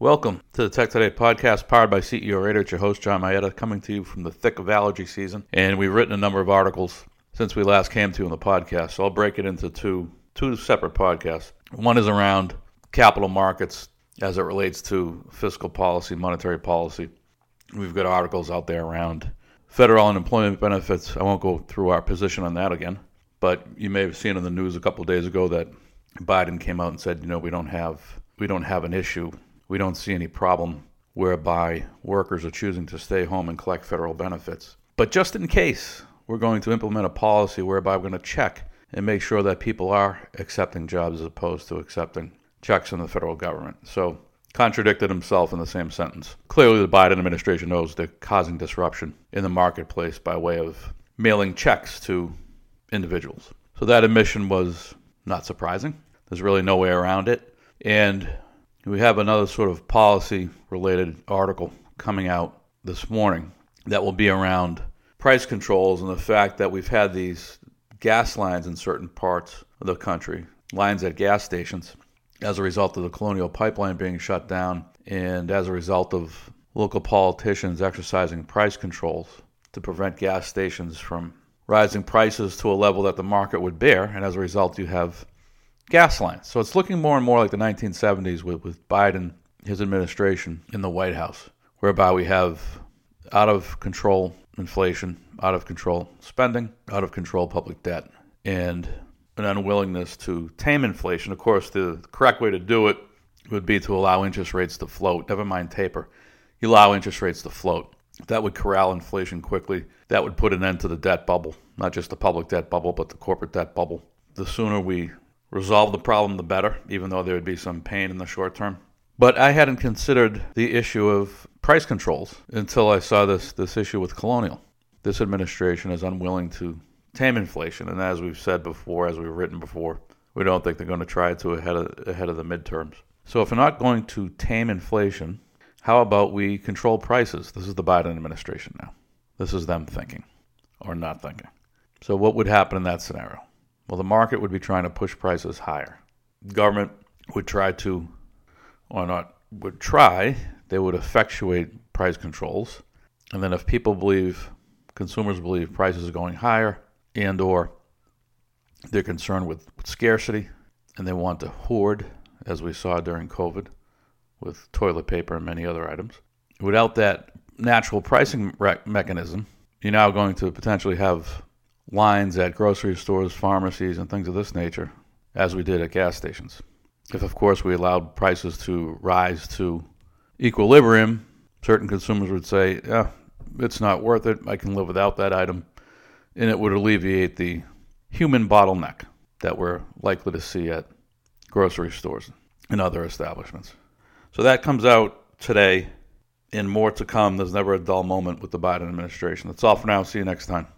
Welcome to the Tech Today podcast, powered by CEO Radar. It's your host, John Mayetta, coming to you from the thick of allergy season. And we've written a number of articles since we last came to you on the podcast. So I'll break it into two two separate podcasts. One is around capital markets as it relates to fiscal policy, monetary policy. We've got articles out there around federal unemployment benefits. I won't go through our position on that again, but you may have seen in the news a couple days ago that Biden came out and said, you know, we don't have we don't have an issue we don't see any problem whereby workers are choosing to stay home and collect federal benefits. But just in case, we're going to implement a policy whereby we're going to check and make sure that people are accepting jobs as opposed to accepting checks from the federal government. So, contradicted himself in the same sentence. Clearly, the Biden administration knows they're causing disruption in the marketplace by way of mailing checks to individuals. So, that admission was not surprising. There's really no way around it. And we have another sort of policy related article coming out this morning that will be around price controls and the fact that we've had these gas lines in certain parts of the country, lines at gas stations, as a result of the Colonial Pipeline being shut down and as a result of local politicians exercising price controls to prevent gas stations from rising prices to a level that the market would bear. And as a result, you have gas lines. So it's looking more and more like the 1970s with, with Biden, his administration in the White House, whereby we have out of control inflation, out of control spending, out of control public debt, and an unwillingness to tame inflation. Of course, the correct way to do it would be to allow interest rates to float, never mind taper. You allow interest rates to float. That would corral inflation quickly. That would put an end to the debt bubble, not just the public debt bubble, but the corporate debt bubble. The sooner we resolve the problem, the better, even though there would be some pain in the short term. But I hadn't considered the issue of price controls until I saw this, this issue with Colonial. This administration is unwilling to tame inflation, and as we've said before, as we've written before, we don't think they're going to try to ahead of, ahead of the midterms. So if we're not going to tame inflation, how about we control prices? This is the Biden administration now. This is them thinking or not thinking. So what would happen in that scenario? Well, the market would be trying to push prices higher. Government would try to, or not would try, they would effectuate price controls. And then if people believe, consumers believe prices are going higher and or they're concerned with scarcity and they want to hoard, as we saw during COVID with toilet paper and many other items. Without that natural pricing mechanism, you're now going to potentially have lines at grocery stores, pharmacies, and things of this nature, as we did at gas stations. If, of course, we allowed prices to rise to equilibrium, certain consumers would say, yeah, it's not worth it. I can live without that item. And it would alleviate the human bottleneck that we're likely to see at grocery stores and other establishments. So that comes out today, and more to come. There's never a dull moment with the Biden administration. That's all for now. See you next time.